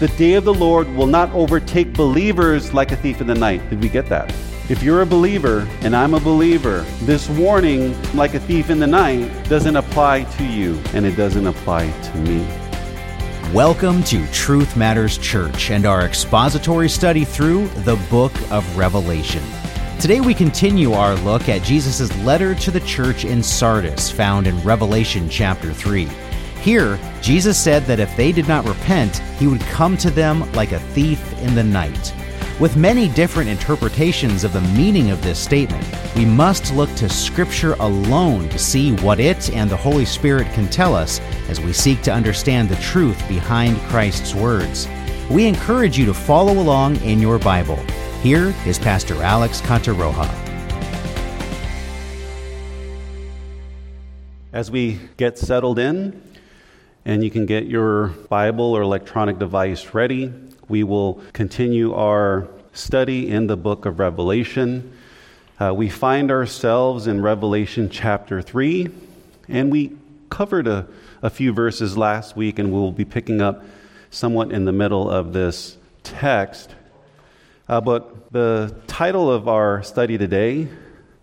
the day of the Lord will not overtake believers like a thief in the night. Did we get that? If you're a believer and I'm a believer, this warning, like a thief in the night, doesn't apply to you and it doesn't apply to me. Welcome to Truth Matters Church and our expository study through the book of Revelation. Today we continue our look at Jesus' letter to the church in Sardis, found in Revelation chapter 3. Here, Jesus said that if they did not repent, he would come to them like a thief in the night. With many different interpretations of the meaning of this statement, we must look to Scripture alone to see what it and the Holy Spirit can tell us as we seek to understand the truth behind Christ's words. We encourage you to follow along in your Bible. Here is Pastor Alex Cantaroja. As we get settled in, and you can get your Bible or electronic device ready, we will continue our study in the book of Revelation. Uh, we find ourselves in Revelation chapter 3, and we covered a, a few verses last week, and we'll be picking up somewhat in the middle of this text. Uh, but the title of our study today,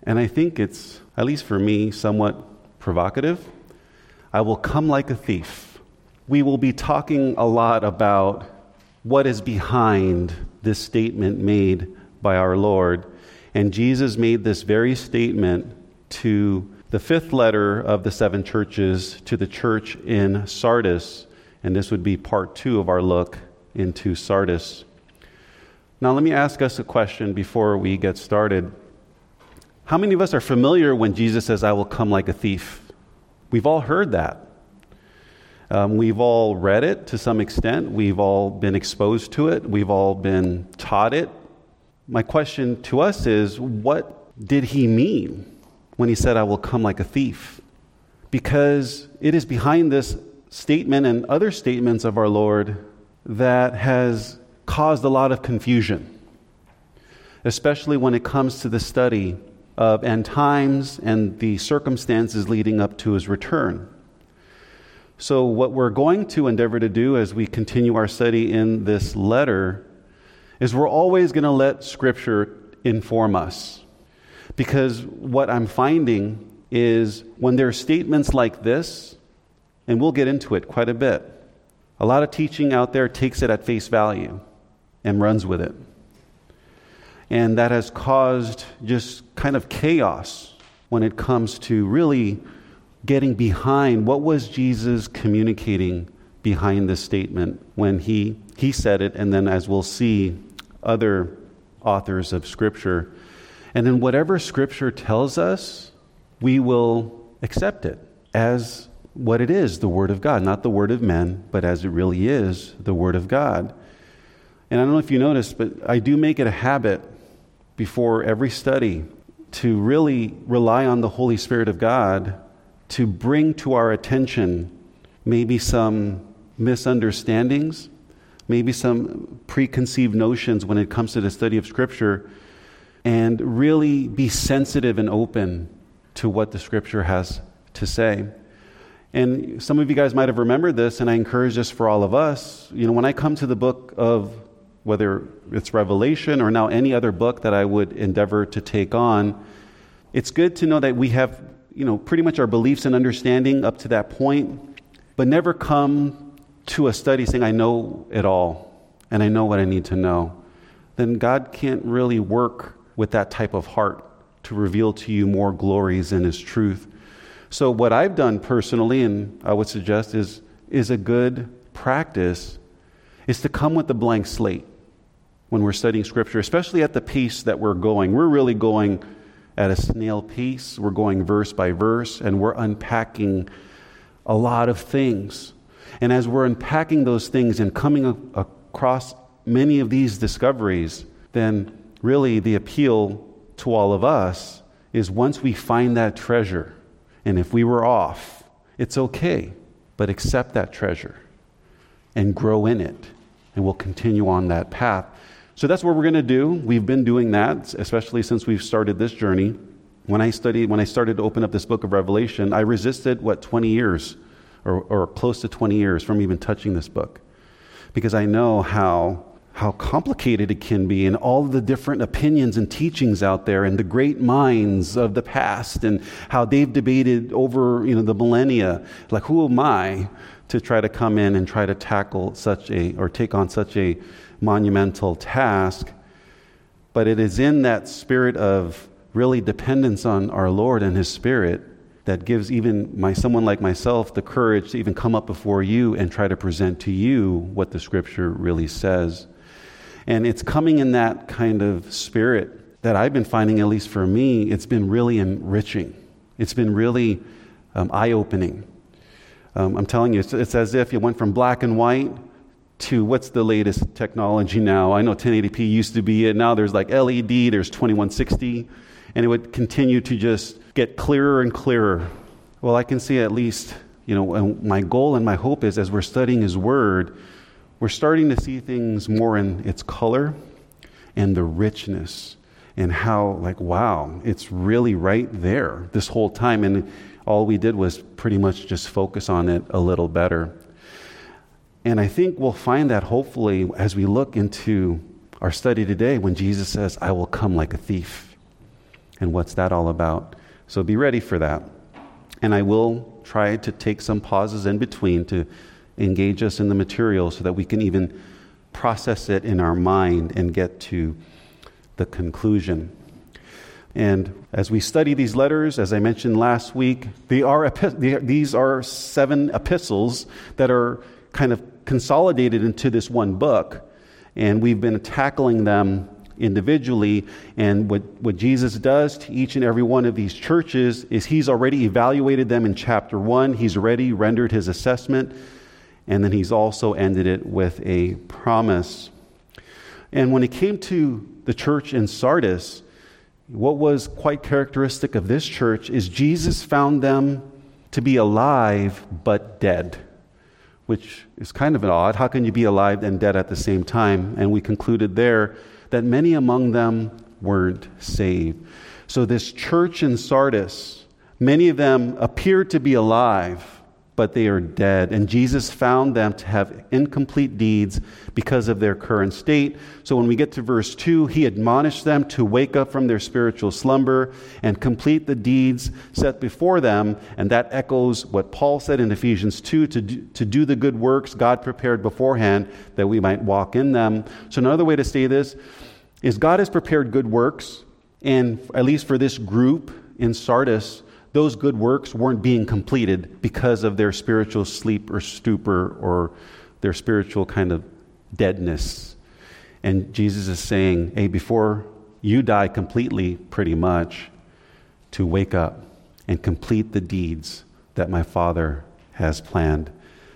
and I think it's, at least for me, somewhat provocative I will come like a thief. We will be talking a lot about what is behind this statement made by our Lord. And Jesus made this very statement to the fifth letter of the seven churches to the church in Sardis. And this would be part two of our look into Sardis. Now, let me ask us a question before we get started. How many of us are familiar when Jesus says, I will come like a thief? We've all heard that. Um, we've all read it to some extent. We've all been exposed to it. We've all been taught it. My question to us is what did he mean when he said, I will come like a thief? Because it is behind this statement and other statements of our Lord that has caused a lot of confusion, especially when it comes to the study of end times and the circumstances leading up to his return. So, what we're going to endeavor to do as we continue our study in this letter is we're always going to let Scripture inform us. Because what I'm finding is when there are statements like this, and we'll get into it quite a bit, a lot of teaching out there takes it at face value and runs with it. And that has caused just kind of chaos when it comes to really getting behind what was Jesus communicating behind this statement when he, he said it, and then as we'll see, other authors of Scripture. And then whatever Scripture tells us, we will accept it as what it is the Word of God, not the Word of men, but as it really is the Word of God. And I don't know if you noticed, but I do make it a habit before every study to really rely on the Holy Spirit of God to bring to our attention maybe some misunderstandings, maybe some preconceived notions when it comes to the study of Scripture, and really be sensitive and open to what the Scripture has to say. And some of you guys might have remembered this, and I encourage this for all of us. You know, when I come to the book of whether it's Revelation or now any other book that I would endeavor to take on, it's good to know that we have you know, pretty much our beliefs and understanding up to that point, but never come to a study saying, I know it all and I know what I need to know, then God can't really work with that type of heart to reveal to you more glories in His truth. So, what I've done personally, and I would suggest is, is a good practice, is to come with a blank slate when we're studying Scripture, especially at the pace that we're going. We're really going at a snail pace. We're going verse by verse and we're unpacking a lot of things. And as we're unpacking those things and coming a- across many of these discoveries, then really the appeal to all of us is once we find that treasure, and if we were off, it's okay, but accept that treasure and grow in it, and we'll continue on that path. So that's what we're going to do. We've been doing that, especially since we've started this journey. When I studied, when I started to open up this book of Revelation, I resisted what 20 years, or, or close to 20 years, from even touching this book, because I know how how complicated it can be and all the different opinions and teachings out there and the great minds of the past and how they've debated over you know the millennia like who am i to try to come in and try to tackle such a or take on such a monumental task but it is in that spirit of really dependence on our lord and his spirit that gives even my someone like myself the courage to even come up before you and try to present to you what the scripture really says and it's coming in that kind of spirit that I've been finding, at least for me, it's been really enriching. It's been really um, eye opening. Um, I'm telling you, it's, it's as if you went from black and white to what's the latest technology now? I know 1080p used to be it. Now there's like LED, there's 2160, and it would continue to just get clearer and clearer. Well, I can see at least, you know, my goal and my hope is as we're studying His Word, we're starting to see things more in its color and the richness and how, like, wow, it's really right there this whole time. And all we did was pretty much just focus on it a little better. And I think we'll find that hopefully as we look into our study today when Jesus says, I will come like a thief. And what's that all about? So be ready for that. And I will try to take some pauses in between to engage us in the material so that we can even process it in our mind and get to the conclusion. And as we study these letters, as I mentioned last week, they are these are seven epistles that are kind of consolidated into this one book. And we've been tackling them individually. And what, what Jesus does to each and every one of these churches is he's already evaluated them in chapter one, he's already rendered his assessment. And then he's also ended it with a promise. And when it came to the church in Sardis, what was quite characteristic of this church is Jesus found them to be alive but dead, which is kind of odd. How can you be alive and dead at the same time? And we concluded there that many among them weren't saved. So, this church in Sardis, many of them appeared to be alive but they are dead. And Jesus found them to have incomplete deeds because of their current state. So when we get to verse 2, he admonished them to wake up from their spiritual slumber and complete the deeds set before them. And that echoes what Paul said in Ephesians 2 to do, to do the good works God prepared beforehand that we might walk in them. So another way to say this is God has prepared good works, and at least for this group in Sardis, those good works weren't being completed because of their spiritual sleep or stupor or their spiritual kind of deadness. And Jesus is saying, hey, before you die completely, pretty much, to wake up and complete the deeds that my Father has planned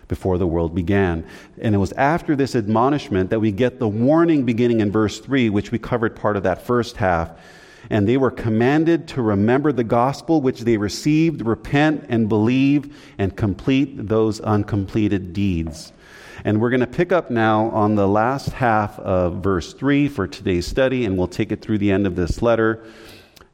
before the world began. And it was after this admonishment that we get the warning beginning in verse 3, which we covered part of that first half and they were commanded to remember the gospel which they received, repent and believe, and complete those uncompleted deeds. And we're going to pick up now on the last half of verse 3 for today's study, and we'll take it through the end of this letter.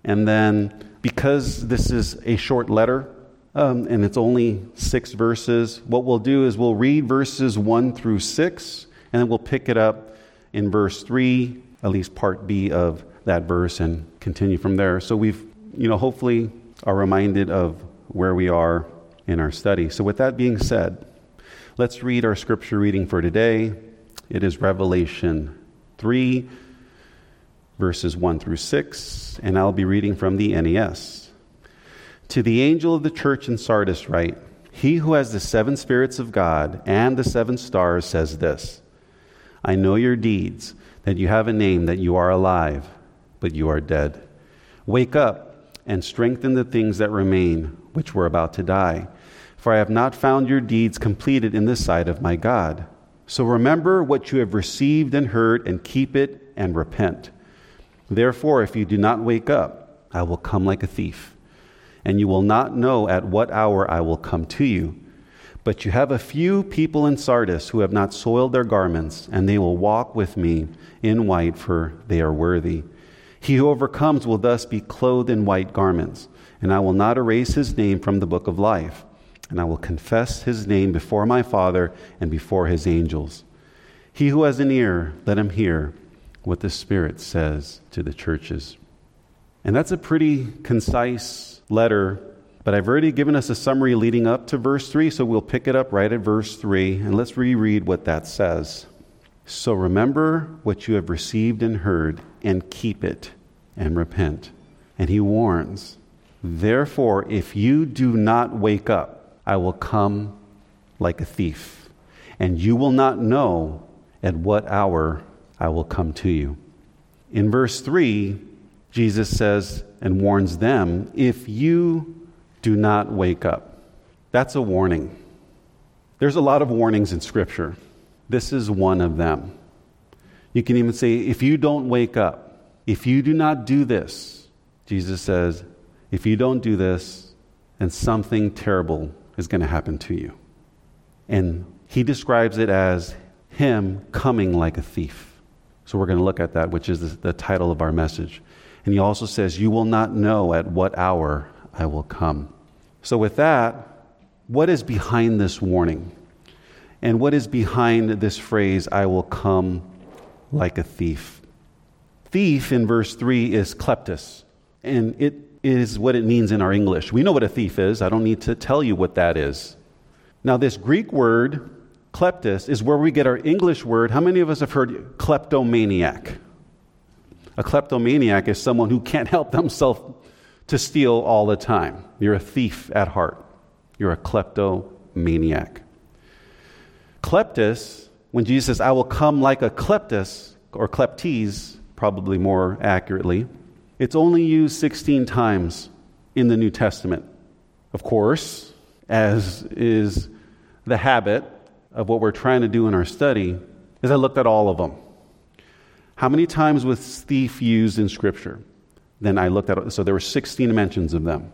And then, because this is a short letter, um, and it's only six verses, what we'll do is we'll read verses 1 through 6, and then we'll pick it up in verse 3, at least part B of that verse and continue from there. So we've, you know, hopefully are reminded of where we are in our study. So with that being said, let's read our scripture reading for today. It is Revelation 3, verses 1 through 6, and I'll be reading from the NAS. To the angel of the church in Sardis, write He who has the seven spirits of God and the seven stars says this I know your deeds, that you have a name, that you are alive but you are dead. Wake up and strengthen the things that remain, which were about to die. For I have not found your deeds completed in the sight of my God. So remember what you have received and heard, and keep it and repent. Therefore, if you do not wake up, I will come like a thief, and you will not know at what hour I will come to you. But you have a few people in Sardis who have not soiled their garments, and they will walk with me in white, for they are worthy. He who overcomes will thus be clothed in white garments, and I will not erase his name from the book of life, and I will confess his name before my Father and before his angels. He who has an ear, let him hear what the Spirit says to the churches. And that's a pretty concise letter, but I've already given us a summary leading up to verse 3, so we'll pick it up right at verse 3, and let's reread what that says. So remember what you have received and heard, and keep it, and repent. And he warns, Therefore, if you do not wake up, I will come like a thief, and you will not know at what hour I will come to you. In verse 3, Jesus says and warns them if you do not wake up. That's a warning. There's a lot of warnings in Scripture. This is one of them. You can even say, if you don't wake up, if you do not do this, Jesus says, if you don't do this, then something terrible is going to happen to you. And he describes it as him coming like a thief. So we're going to look at that, which is the, the title of our message. And he also says, You will not know at what hour I will come. So, with that, what is behind this warning? And what is behind this phrase, I will come like a thief? Thief in verse 3 is kleptos, and it is what it means in our English. We know what a thief is. I don't need to tell you what that is. Now, this Greek word, kleptos, is where we get our English word. How many of us have heard kleptomaniac? A kleptomaniac is someone who can't help themselves to steal all the time. You're a thief at heart. You're a kleptomaniac. Kleptos, when Jesus says, I will come like a kleptos, or kleptes, probably more accurately, it's only used 16 times in the New Testament. Of course, as is the habit of what we're trying to do in our study, is I looked at all of them. How many times was thief used in Scripture? Then I looked at it. So there were 16 mentions of them.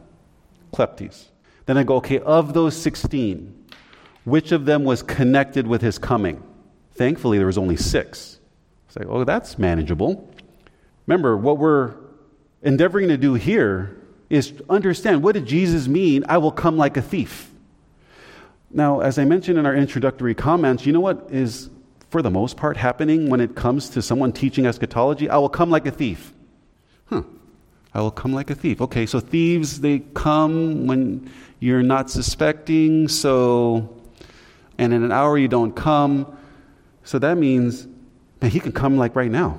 Kleptes. Then I go, okay, of those 16, which of them was connected with his coming? Thankfully, there was only six. Say, like, oh, that's manageable. Remember, what we're endeavoring to do here is understand what did Jesus mean, I will come like a thief? Now, as I mentioned in our introductory comments, you know what is for the most part, happening when it comes to someone teaching eschatology? I will come like a thief. Huh. I will come like a thief. Okay, so thieves, they come when you're not suspecting, so, and in an hour you don't come. So that means, man, he can come like right now.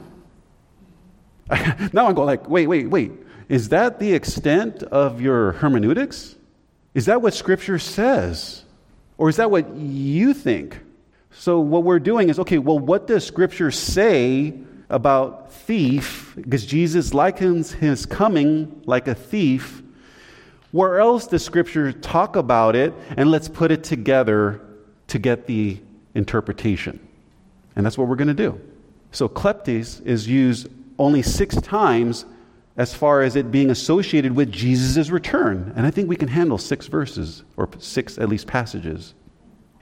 now I'm going like, wait, wait, wait. Is that the extent of your hermeneutics? Is that what Scripture says? Or is that what you think? So, what we're doing is okay, well, what does Scripture say about thief? Because Jesus likens his coming like a thief. Where else does Scripture talk about it? And let's put it together to get the interpretation. And that's what we're going to do. So, kleptes is used only six times as far as it being associated with Jesus' return. And I think we can handle six verses, or six at least passages.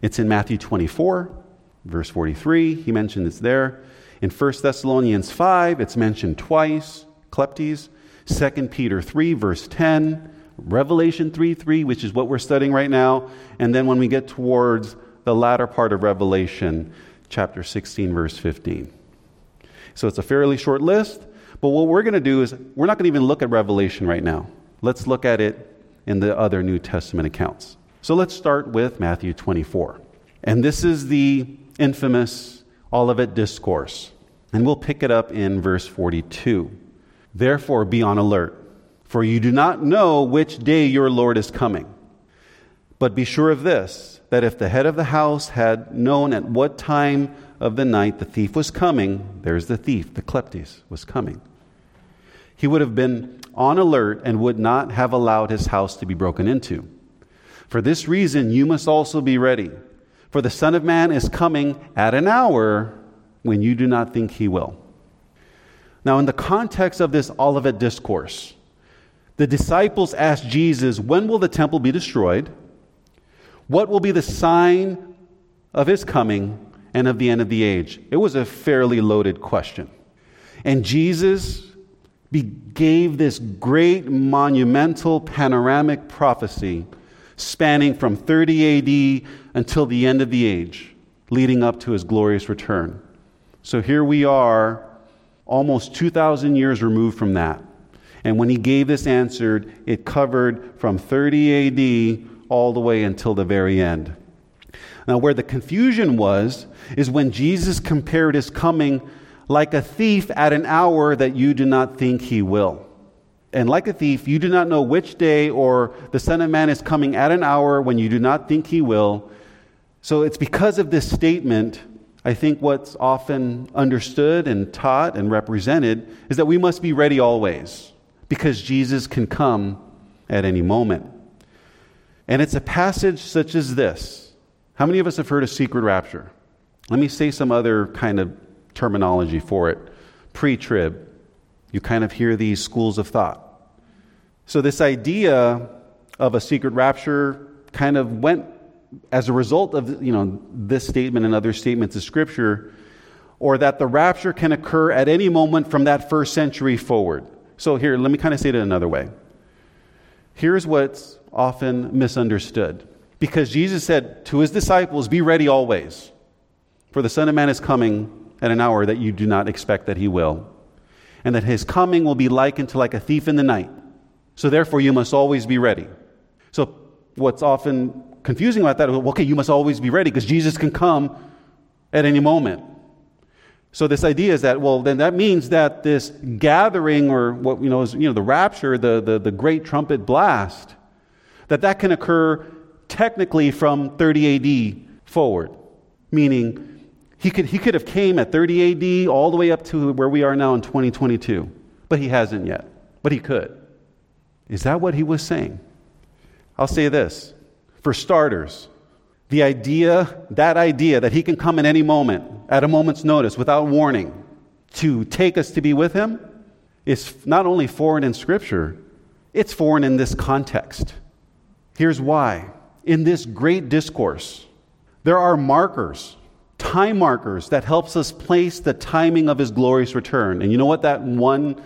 It's in Matthew 24, Verse 43, he mentioned it's there. In 1 Thessalonians 5, it's mentioned twice, kleptes. 2 Peter 3, verse 10. Revelation 3 3, which is what we're studying right now. And then when we get towards the latter part of Revelation, chapter 16, verse 15. So it's a fairly short list, but what we're going to do is we're not going to even look at Revelation right now. Let's look at it in the other New Testament accounts. So let's start with Matthew 24. And this is the infamous Olivet Discourse. And we'll pick it up in verse 42. Therefore, be on alert, for you do not know which day your Lord is coming. But be sure of this that if the head of the house had known at what time of the night the thief was coming, there's the thief, the kleptes, was coming, he would have been on alert and would not have allowed his house to be broken into. For this reason, you must also be ready for the Son of Man is coming at an hour when you do not think he will. Now, in the context of this Olivet discourse, the disciples asked Jesus, When will the temple be destroyed? What will be the sign of his coming and of the end of the age? It was a fairly loaded question. And Jesus gave this great, monumental, panoramic prophecy spanning from 30 AD until the end of the age, leading up to his glorious return. So here we are, almost 2,000 years removed from that. And when he gave this answer, it covered from 30 AD all the way until the very end. Now, where the confusion was, is when Jesus compared his coming like a thief at an hour that you do not think he will. And like a thief, you do not know which day or the Son of Man is coming at an hour when you do not think he will. So it's because of this statement, I think what's often understood and taught and represented is that we must be ready always because Jesus can come at any moment. And it's a passage such as this. How many of us have heard of secret rapture? Let me say some other kind of terminology for it. Pre trib. You kind of hear these schools of thought. So, this idea of a secret rapture kind of went as a result of you know, this statement and other statements of Scripture, or that the rapture can occur at any moment from that first century forward. So, here, let me kind of say it another way. Here's what's often misunderstood. Because Jesus said to his disciples, Be ready always, for the Son of Man is coming at an hour that you do not expect that he will, and that his coming will be likened to like a thief in the night. So therefore, you must always be ready. So, what's often confusing about that is Well, okay, you must always be ready because Jesus can come at any moment. So this idea is that well, then that means that this gathering, or what you know is you know the rapture, the the, the great trumpet blast, that that can occur technically from 30 AD forward, meaning he could, he could have came at 30 AD all the way up to where we are now in 2022, but he hasn't yet. But he could. Is that what he was saying? I'll say this. For starters, the idea, that idea that he can come at any moment, at a moment's notice, without warning, to take us to be with him, is not only foreign in Scripture, it's foreign in this context. Here's why. In this great discourse, there are markers time markers that helps us place the timing of his glorious return. And you know what that one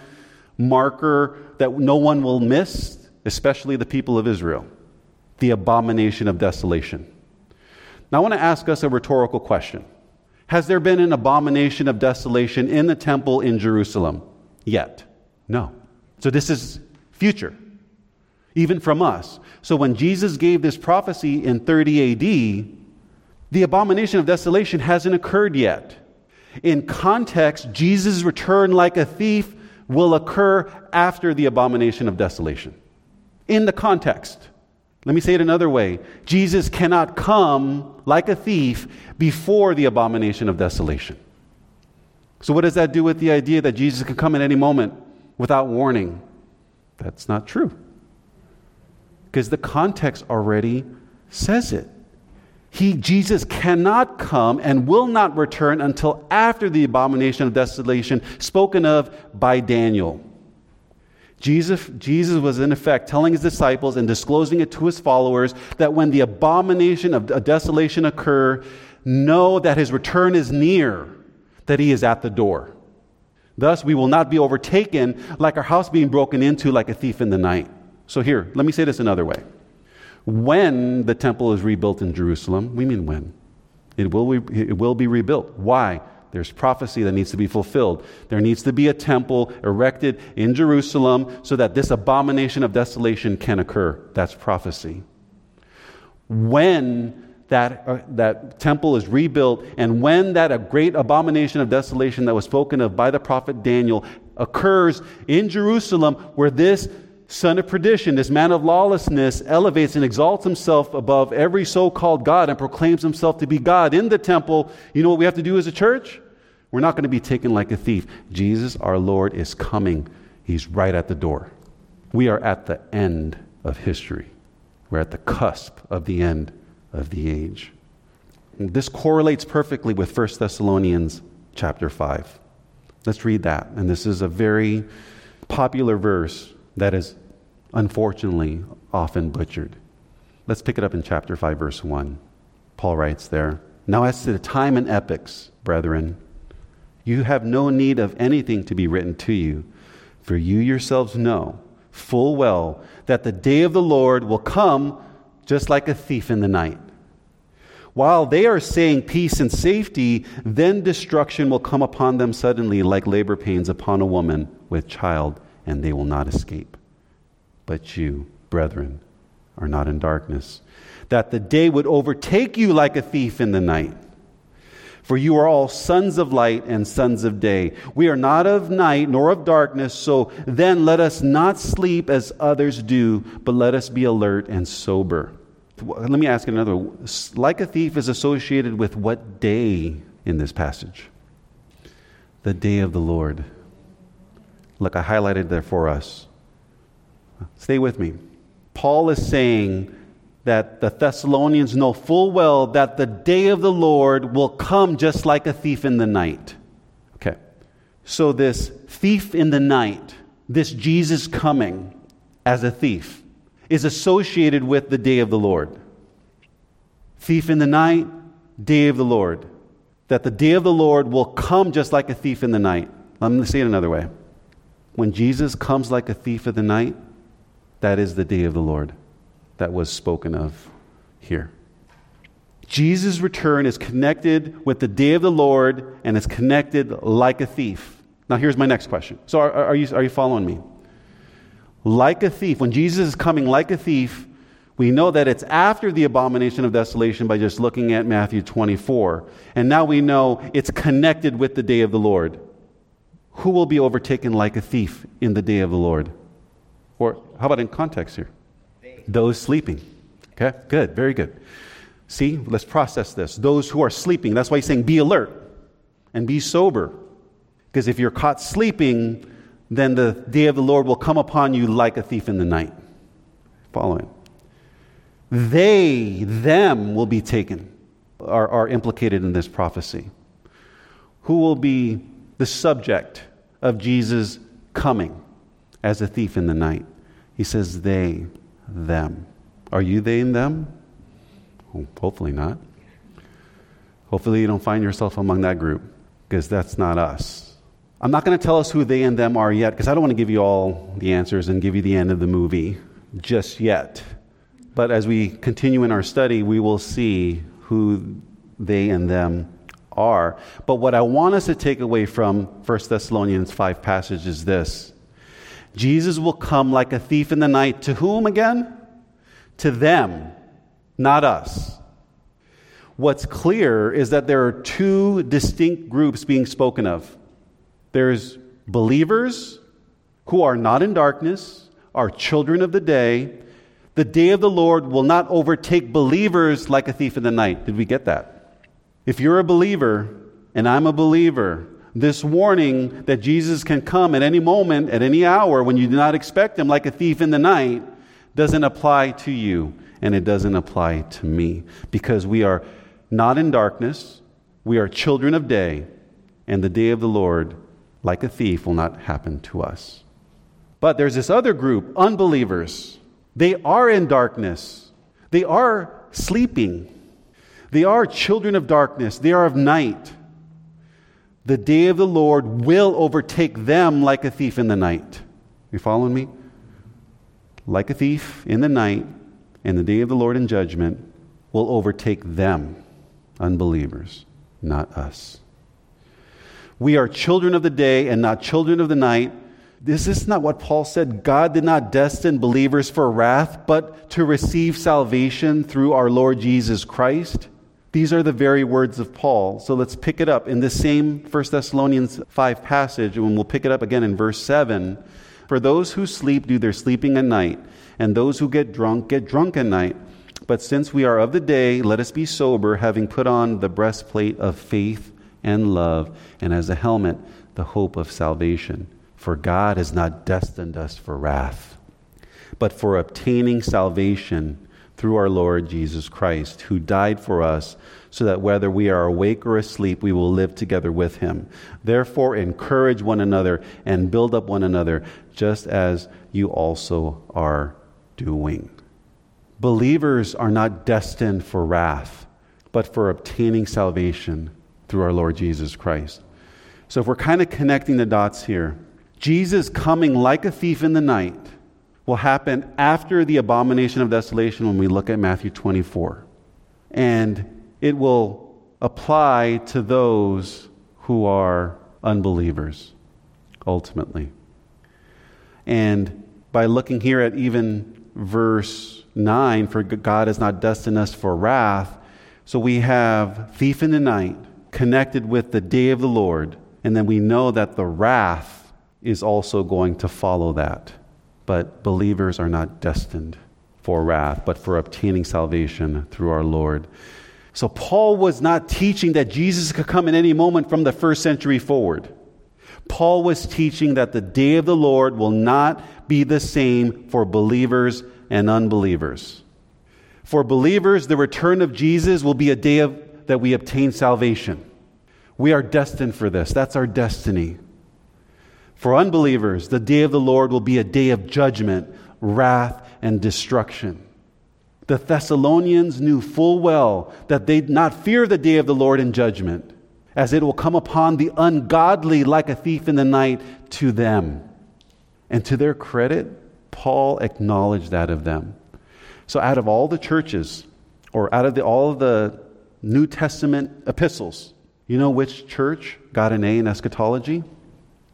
marker that no one will miss, especially the people of Israel? The abomination of desolation. Now I want to ask us a rhetorical question. Has there been an abomination of desolation in the temple in Jerusalem yet? No. So this is future, even from us. So when Jesus gave this prophecy in 30 AD, the abomination of desolation hasn't occurred yet. In context, Jesus' return like a thief will occur after the abomination of desolation. In the context. Let me say it another way Jesus cannot come like a thief before the abomination of desolation. So, what does that do with the idea that Jesus can come at any moment without warning? That's not true. Because the context already says it. He, Jesus, cannot come and will not return until after the abomination of desolation spoken of by Daniel. Jesus, Jesus was, in effect, telling his disciples and disclosing it to his followers that when the abomination of desolation occur, know that his return is near, that he is at the door. Thus, we will not be overtaken like our house being broken into like a thief in the night. So, here, let me say this another way when the temple is rebuilt in Jerusalem. We mean when. It will, it will be rebuilt. Why? There's prophecy that needs to be fulfilled. There needs to be a temple erected in Jerusalem so that this abomination of desolation can occur. That's prophecy. When that, uh, that temple is rebuilt, and when that great abomination of desolation that was spoken of by the prophet Daniel occurs in Jerusalem, where this son of perdition, this man of lawlessness, elevates and exalts himself above every so called God and proclaims himself to be God in the temple, you know what we have to do as a church? We're not going to be taken like a thief. Jesus, our Lord, is coming. He's right at the door. We are at the end of history, we're at the cusp of the end of the age. This correlates perfectly with 1 Thessalonians chapter 5. Let's read that. And this is a very popular verse that is unfortunately often butchered. Let's pick it up in chapter 5, verse 1. Paul writes there Now, as to the time and epochs, brethren, you have no need of anything to be written to you, for you yourselves know full well that the day of the Lord will come just like a thief in the night. While they are saying peace and safety, then destruction will come upon them suddenly, like labor pains upon a woman with child, and they will not escape. But you, brethren, are not in darkness, that the day would overtake you like a thief in the night. For you are all sons of light and sons of day. We are not of night nor of darkness, so then let us not sleep as others do, but let us be alert and sober. Let me ask another. Like a thief is associated with what day in this passage? The day of the Lord. Look, I highlighted there for us. Stay with me. Paul is saying that the Thessalonians know full well that the day of the Lord will come just like a thief in the night. Okay. So, this thief in the night, this Jesus coming as a thief, is associated with the day of the Lord. Thief in the night, day of the Lord. That the day of the Lord will come just like a thief in the night. Let me say it another way. When Jesus comes like a thief of the night, that is the day of the Lord that was spoken of here. Jesus' return is connected with the day of the Lord and is connected like a thief. Now, here's my next question. So, are, are, you, are you following me? like a thief. When Jesus is coming like a thief, we know that it's after the abomination of desolation by just looking at Matthew 24. And now we know it's connected with the day of the Lord. Who will be overtaken like a thief in the day of the Lord? Or how about in context here? Those sleeping. Okay, good, very good. See, let's process this. Those who are sleeping, that's why he's saying be alert and be sober. Because if you're caught sleeping, then the day of the Lord will come upon you like a thief in the night. Following. They, them, will be taken, are, are implicated in this prophecy. Who will be the subject of Jesus coming as a thief in the night? He says, they, them. Are you they and them? Oh, hopefully not. Hopefully, you don't find yourself among that group, because that's not us. I'm not going to tell us who they and them are yet because I don't want to give you all the answers and give you the end of the movie just yet. But as we continue in our study, we will see who they and them are. But what I want us to take away from 1 Thessalonians 5 passage is this Jesus will come like a thief in the night. To whom again? To them, not us. What's clear is that there are two distinct groups being spoken of. There's believers who are not in darkness, are children of the day. The day of the Lord will not overtake believers like a thief in the night. Did we get that? If you're a believer and I'm a believer, this warning that Jesus can come at any moment, at any hour, when you do not expect him, like a thief in the night, doesn't apply to you and it doesn't apply to me because we are not in darkness, we are children of day, and the day of the Lord like a thief, will not happen to us. But there's this other group, unbelievers. They are in darkness, they are sleeping, they are children of darkness, they are of night. The day of the Lord will overtake them like a thief in the night. You following me? Like a thief in the night, and the day of the Lord in judgment will overtake them, unbelievers, not us. We are children of the day and not children of the night. This is not what Paul said. God did not destine believers for wrath, but to receive salvation through our Lord Jesus Christ. These are the very words of Paul. So let's pick it up in the same 1 Thessalonians 5 passage, and we'll pick it up again in verse 7. For those who sleep do their sleeping at night, and those who get drunk get drunk at night. But since we are of the day, let us be sober, having put on the breastplate of faith and love, and as a helmet, the hope of salvation. For God has not destined us for wrath, but for obtaining salvation through our Lord Jesus Christ, who died for us, so that whether we are awake or asleep, we will live together with him. Therefore, encourage one another and build up one another, just as you also are doing. Believers are not destined for wrath, but for obtaining salvation through our Lord Jesus Christ. So if we're kind of connecting the dots here, Jesus coming like a thief in the night will happen after the abomination of desolation when we look at Matthew 24. And it will apply to those who are unbelievers, ultimately. And by looking here at even verse 9, for God has not destined us for wrath, so we have thief in the night connected with the day of the Lord, and then we know that the wrath is also going to follow that. But believers are not destined for wrath, but for obtaining salvation through our Lord. So Paul was not teaching that Jesus could come in any moment from the first century forward. Paul was teaching that the day of the Lord will not be the same for believers and unbelievers. For believers, the return of Jesus will be a day of, that we obtain salvation. We are destined for this. That's our destiny. For unbelievers, the day of the Lord will be a day of judgment, wrath, and destruction. The Thessalonians knew full well that they'd not fear the day of the Lord in judgment, as it will come upon the ungodly like a thief in the night to them. And to their credit, Paul acknowledged that of them. So, out of all the churches, or out of the, all of the New Testament epistles, you know which church got an A in eschatology?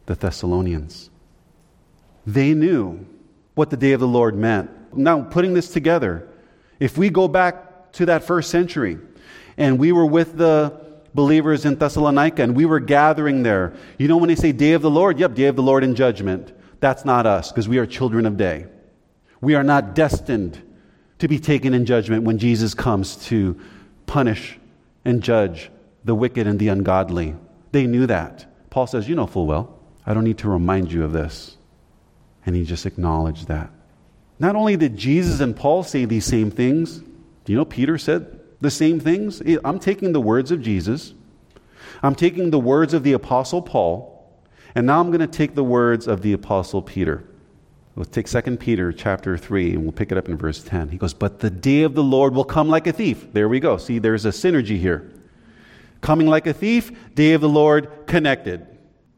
The Thessalonians. They knew what the day of the Lord meant. Now, putting this together, if we go back to that first century and we were with the believers in Thessalonica and we were gathering there, you know when they say day of the Lord? Yep, day of the Lord in judgment. That's not us because we are children of day. We are not destined to be taken in judgment when Jesus comes to punish and judge the wicked and the ungodly. They knew that. Paul says, You know full well. I don't need to remind you of this. And he just acknowledged that. Not only did Jesus and Paul say these same things, do you know Peter said the same things? I'm taking the words of Jesus, I'm taking the words of the Apostle Paul, and now I'm going to take the words of the Apostle Peter. We'll take 2 Peter chapter 3 and we'll pick it up in verse 10. He goes, But the day of the Lord will come like a thief. There we go. See, there's a synergy here. Coming like a thief, day of the Lord connected.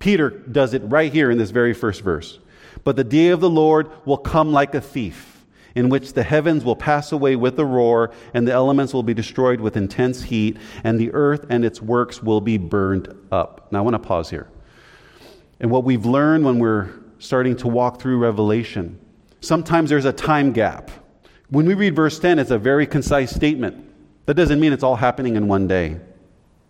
Peter does it right here in this very first verse. But the day of the Lord will come like a thief, in which the heavens will pass away with a roar, and the elements will be destroyed with intense heat, and the earth and its works will be burned up. Now, I want to pause here. And what we've learned when we're starting to walk through Revelation, sometimes there's a time gap. When we read verse 10, it's a very concise statement. That doesn't mean it's all happening in one day.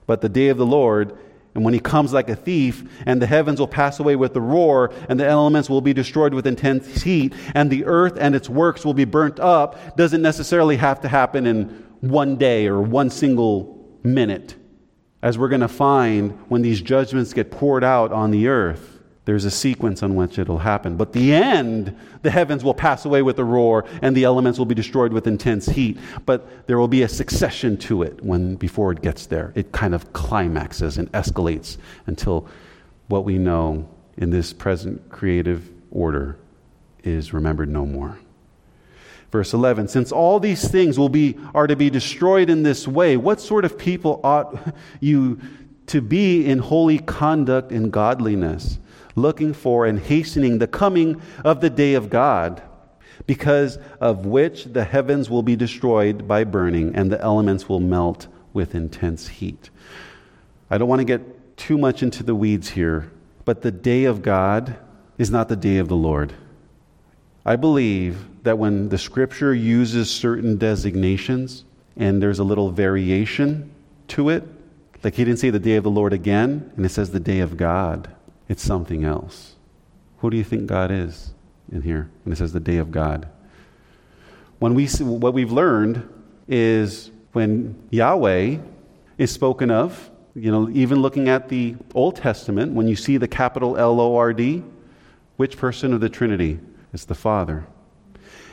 But the day of the Lord and when he comes like a thief, and the heavens will pass away with a roar, and the elements will be destroyed with intense heat, and the earth and its works will be burnt up, doesn't necessarily have to happen in one day or one single minute. As we're going to find when these judgments get poured out on the earth, there's a sequence on which it'll happen. But the end, the heavens will pass away with a roar, and the elements will be destroyed with intense heat. But there will be a succession to it when before it gets there. It kind of climaxes and escalates until what we know in this present creative order is remembered no more. Verse 11 Since all these things will be, are to be destroyed in this way, what sort of people ought you to be in holy conduct and godliness? Looking for and hastening the coming of the day of God, because of which the heavens will be destroyed by burning and the elements will melt with intense heat. I don't want to get too much into the weeds here, but the day of God is not the day of the Lord. I believe that when the scripture uses certain designations and there's a little variation to it, like he didn't say the day of the Lord again, and it says the day of God. It's something else. Who do you think God is in here And it says the day of God? When we, see, what we've learned is when Yahweh is spoken of, you know, even looking at the Old Testament, when you see the capital L O R D, which person of the Trinity? It's the Father.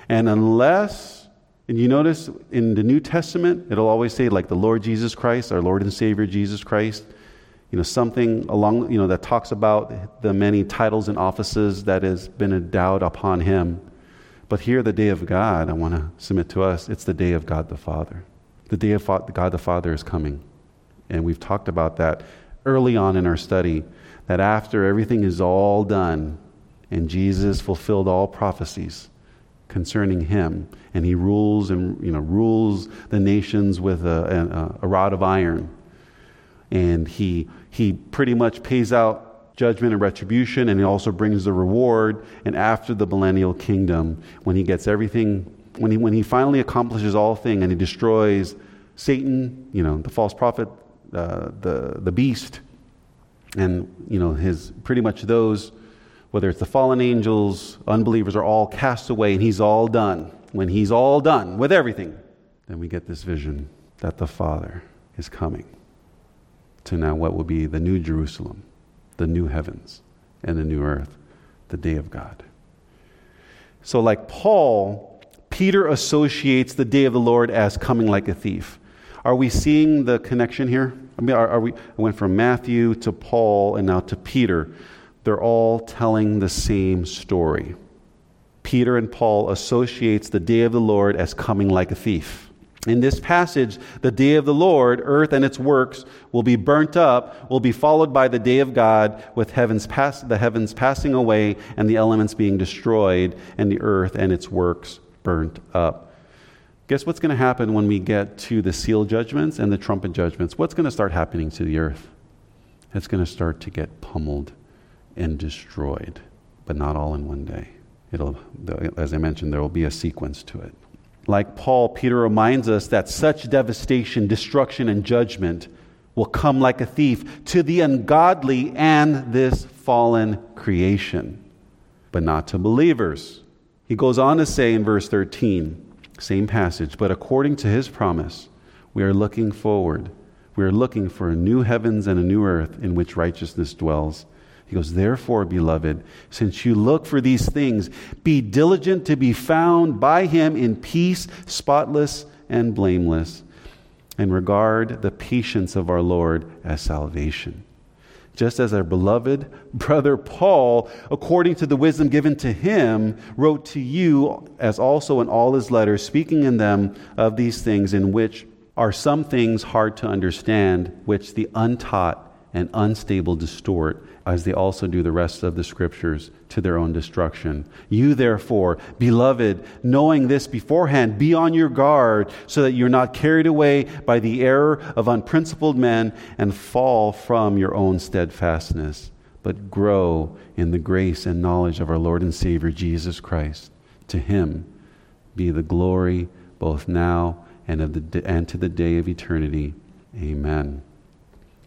And unless, and you notice in the New Testament, it'll always say, like the Lord Jesus Christ, our Lord and Savior Jesus Christ, you know, something along, you know, that talks about the many titles and offices that has been endowed upon him. But here, the day of God, I want to submit to us, it's the day of God the Father. The day of God the Father is coming. And we've talked about that early on in our study, that after everything is all done and Jesus fulfilled all prophecies, concerning him. And he rules and you know rules the nations with a, a, a rod of iron. And he he pretty much pays out judgment and retribution, and he also brings the reward. And after the millennial kingdom, when he gets everything, when he when he finally accomplishes all things and he destroys Satan, you know, the false prophet, uh, the the beast, and you know his pretty much those whether it's the fallen angels, unbelievers, are all cast away and he's all done. When he's all done with everything, then we get this vision that the Father is coming to now what will be the new Jerusalem, the new heavens, and the new earth, the day of God. So, like Paul, Peter associates the day of the Lord as coming like a thief. Are we seeing the connection here? I mean, are, are we? I went from Matthew to Paul and now to Peter they're all telling the same story. Peter and Paul associates the day of the Lord as coming like a thief. In this passage, the day of the Lord, earth and its works, will be burnt up, will be followed by the day of God, with heavens pass, the heavens passing away and the elements being destroyed, and the earth and its works burnt up. Guess what's going to happen when we get to the seal judgments and the trumpet judgments? What's going to start happening to the earth? It's going to start to get pummeled and destroyed, but not all in one day. It'll, as I mentioned, there will be a sequence to it. Like Paul, Peter reminds us that such devastation, destruction, and judgment will come like a thief to the ungodly and this fallen creation, but not to believers. He goes on to say in verse 13, same passage, but according to his promise, we are looking forward. We are looking for a new heavens and a new earth in which righteousness dwells. He goes, Therefore, beloved, since you look for these things, be diligent to be found by him in peace, spotless and blameless, and regard the patience of our Lord as salvation. Just as our beloved brother Paul, according to the wisdom given to him, wrote to you, as also in all his letters, speaking in them of these things, in which are some things hard to understand, which the untaught and unstable distort as they also do the rest of the scriptures to their own destruction. You, therefore, beloved, knowing this beforehand, be on your guard so that you're not carried away by the error of unprincipled men and fall from your own steadfastness, but grow in the grace and knowledge of our Lord and Savior Jesus Christ. To him be the glory both now and, of the, and to the day of eternity. Amen.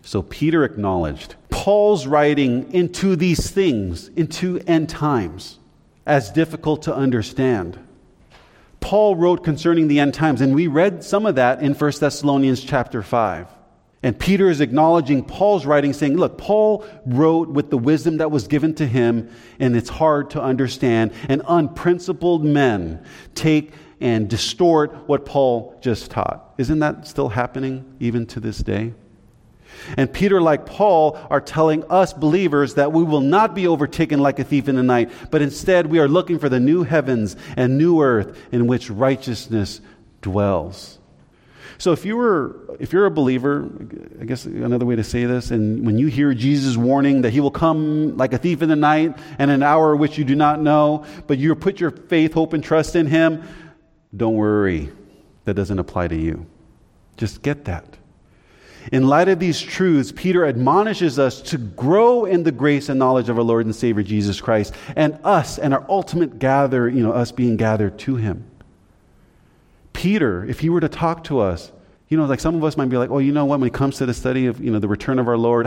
So Peter acknowledged Paul's writing into these things, into end times, as difficult to understand. Paul wrote concerning the end times, and we read some of that in 1 Thessalonians chapter 5. And Peter is acknowledging Paul's writing, saying, Look, Paul wrote with the wisdom that was given to him, and it's hard to understand. And unprincipled men take and distort what Paul just taught. Isn't that still happening even to this day? And Peter, like Paul, are telling us believers that we will not be overtaken like a thief in the night, but instead we are looking for the new heavens and new earth in which righteousness dwells. So if you were if you're a believer, I guess another way to say this, and when you hear Jesus' warning that he will come like a thief in the night and an hour which you do not know, but you put your faith, hope, and trust in him, don't worry. That doesn't apply to you. Just get that. In light of these truths, Peter admonishes us to grow in the grace and knowledge of our Lord and Savior Jesus Christ and us and our ultimate gather, you know, us being gathered to him. Peter, if he were to talk to us, you know, like some of us might be like, oh, you know what, when it comes to the study of, you know, the return of our Lord,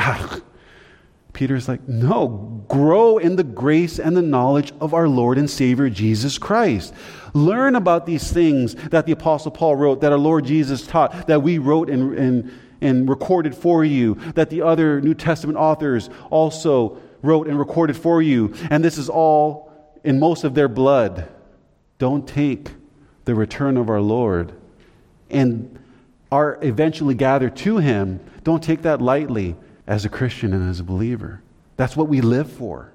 Peter's like, no, grow in the grace and the knowledge of our Lord and Savior Jesus Christ. Learn about these things that the Apostle Paul wrote, that our Lord Jesus taught, that we wrote in, in and recorded for you, that the other New Testament authors also wrote and recorded for you. And this is all in most of their blood. Don't take the return of our Lord and are eventually gathered to Him. Don't take that lightly as a Christian and as a believer. That's what we live for.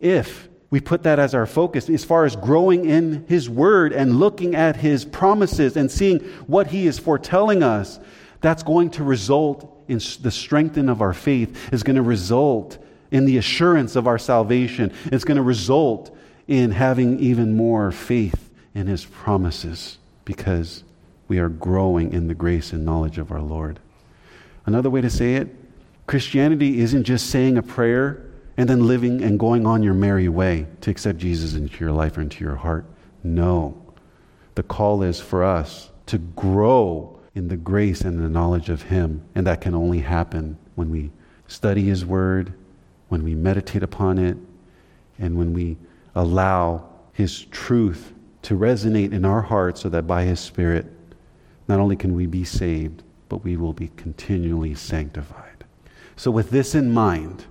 If we put that as our focus as far as growing in His Word and looking at His promises and seeing what He is foretelling us, that's going to result in the strengthening of our faith, is going to result in the assurance of our salvation. It's going to result in having even more faith in His promises because we are growing in the grace and knowledge of our Lord. Another way to say it Christianity isn't just saying a prayer and then living and going on your merry way to accept Jesus into your life or into your heart. No. The call is for us to grow in the grace and the knowledge of Him, and that can only happen when we study His Word, when we meditate upon it, and when we allow His truth to resonate in our hearts so that by His Spirit, not only can we be saved, but we will be continually sanctified. So, with this in mind,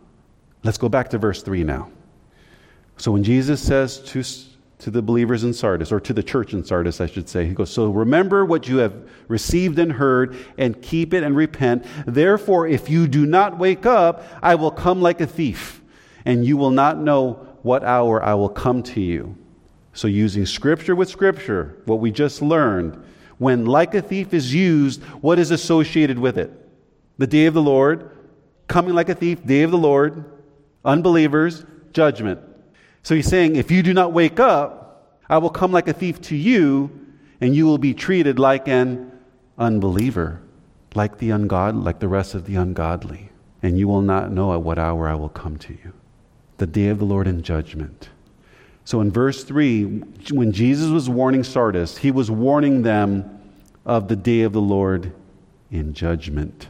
let's go back to verse 3 now. So, when Jesus says to, to the believers in Sardis, or to the church in Sardis, I should say, he goes, So remember what you have received and heard, and keep it and repent. Therefore, if you do not wake up, I will come like a thief, and you will not know what hour I will come to you. So, using scripture with scripture, what we just learned, when like a thief is used, what is associated with it? The day of the Lord, coming like a thief, day of the Lord, unbelievers, judgment. So he's saying, if you do not wake up, I will come like a thief to you, and you will be treated like an unbeliever, like the ungodly, like the rest of the ungodly. And you will not know at what hour I will come to you. The day of the Lord in judgment. So in verse 3, when Jesus was warning Sardis, he was warning them of the day of the Lord in judgment.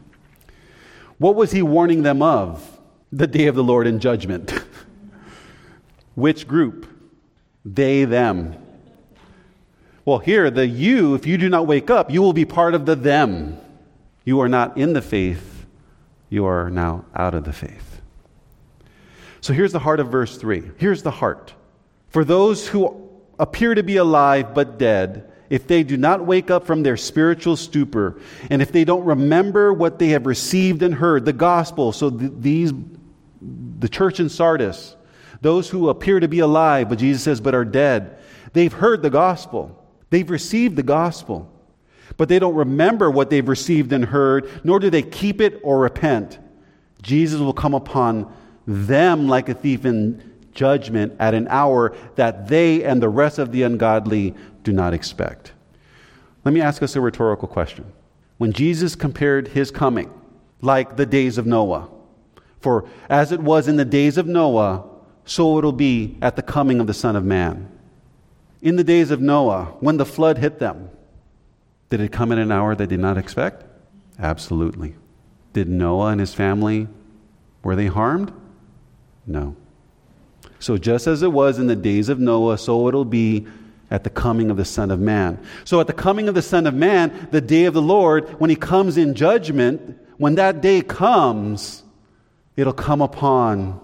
What was he warning them of? The day of the Lord in judgment. Which group? They, them. Well, here, the you, if you do not wake up, you will be part of the them. You are not in the faith, you are now out of the faith. So here's the heart of verse 3. Here's the heart. For those who appear to be alive but dead, if they do not wake up from their spiritual stupor, and if they don't remember what they have received and heard, the gospel, so th- these, the church in Sardis, those who appear to be alive, but Jesus says, but are dead, they've heard the gospel. They've received the gospel, but they don't remember what they've received and heard, nor do they keep it or repent. Jesus will come upon them like a thief in judgment at an hour that they and the rest of the ungodly do not expect. Let me ask us a rhetorical question. When Jesus compared his coming, like the days of Noah, for as it was in the days of Noah, so it'll be at the coming of the Son of Man. In the days of Noah, when the flood hit them, did it come in an hour they did not expect? Absolutely. Did Noah and his family, were they harmed? No. So just as it was in the days of Noah, so it'll be at the coming of the Son of Man. So at the coming of the Son of Man, the day of the Lord, when he comes in judgment, when that day comes, it'll come upon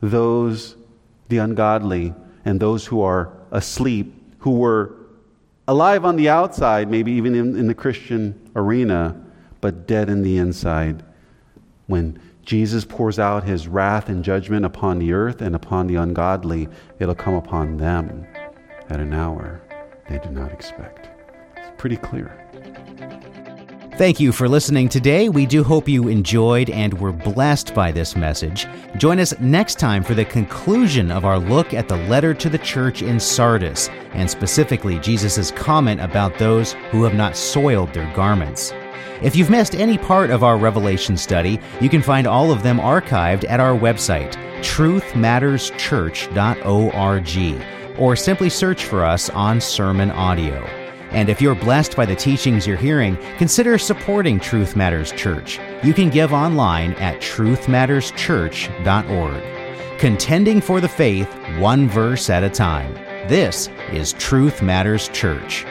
those, the ungodly, and those who are asleep, who were alive on the outside, maybe even in, in the Christian arena, but dead in the inside. When Jesus pours out his wrath and judgment upon the earth and upon the ungodly, it'll come upon them at an hour they do not expect. It's pretty clear. Thank you for listening today. We do hope you enjoyed and were blessed by this message. Join us next time for the conclusion of our look at the letter to the church in Sardis, and specifically Jesus' comment about those who have not soiled their garments. If you've missed any part of our Revelation study, you can find all of them archived at our website, truthmatterschurch.org, or simply search for us on Sermon Audio. And if you're blessed by the teachings you're hearing, consider supporting Truth Matters Church. You can give online at truthmatterschurch.org. Contending for the faith, one verse at a time. This is Truth Matters Church.